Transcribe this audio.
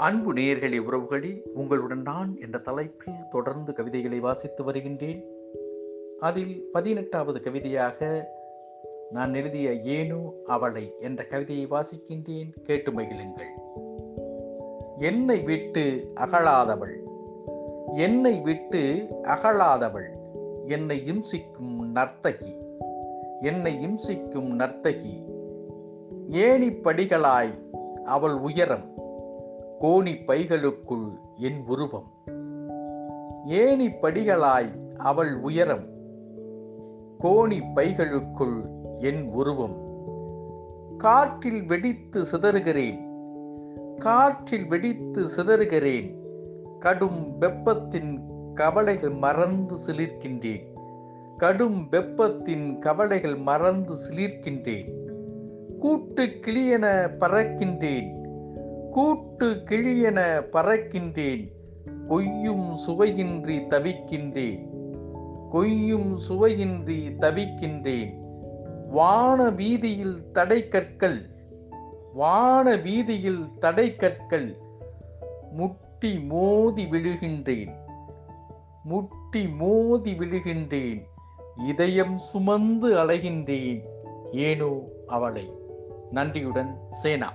அன்பு நேயர்களே உறவுகளே உங்களுடன் நான் என்ற தலைப்பில் தொடர்ந்து கவிதைகளை வாசித்து வருகின்றேன். அதில் பதினெட்டாவது கவிதையாக நான் எழுதிய ஏனோ அவளை என்ற கவிதையை வாசிக்கின்றேன். கேட்டு மகிழுங்கள். என்னை விட்டு அகலாதவள் என்னை விட்டு அகழாதவள் என்னை இம்சிக்கும் நர்த்தகி என்னை இம்சிக்கும் நர்த்தகி ஏணிப்படிகளாய் அவள் உயரம் கோணி பைகளுக்குள் என் உருவம். ஏணி படிகளாய் அவள் உயரம். கோணி பைகளுக்குள் என் உருவம். காற்றில் வெடித்து சிதறுகிறேன். காற்றில் வெடித்து சிதறுகிறேன். கடும் வெப்பத்தின் கவலைகள் மறந்து சிலிர்க்கின்றேன். கடும் வெப்பத்தின் கவலைகள் மறந்து சிலிர்க்கின்றேன். கூட்டு கிளியென பறக்கின்றேன். கூட்டு கிழியென பறக்கின்றேன். கொய்யும் சுவையின்றி தவிக்கின்றேன். கொய்யும் சுவையின்றி தவிக்கின்றேன். வான வீதியில் தடை கற்கள். வான வீதியில் தடை கற்கள். முட்டி மோதி விழுகின்றேன். முட்டி மோதி விழுகின்றேன். இதயம் சுமந்து அலைகின்றேன். ஏனோ அவளை. நன்றியுடன் சேனா.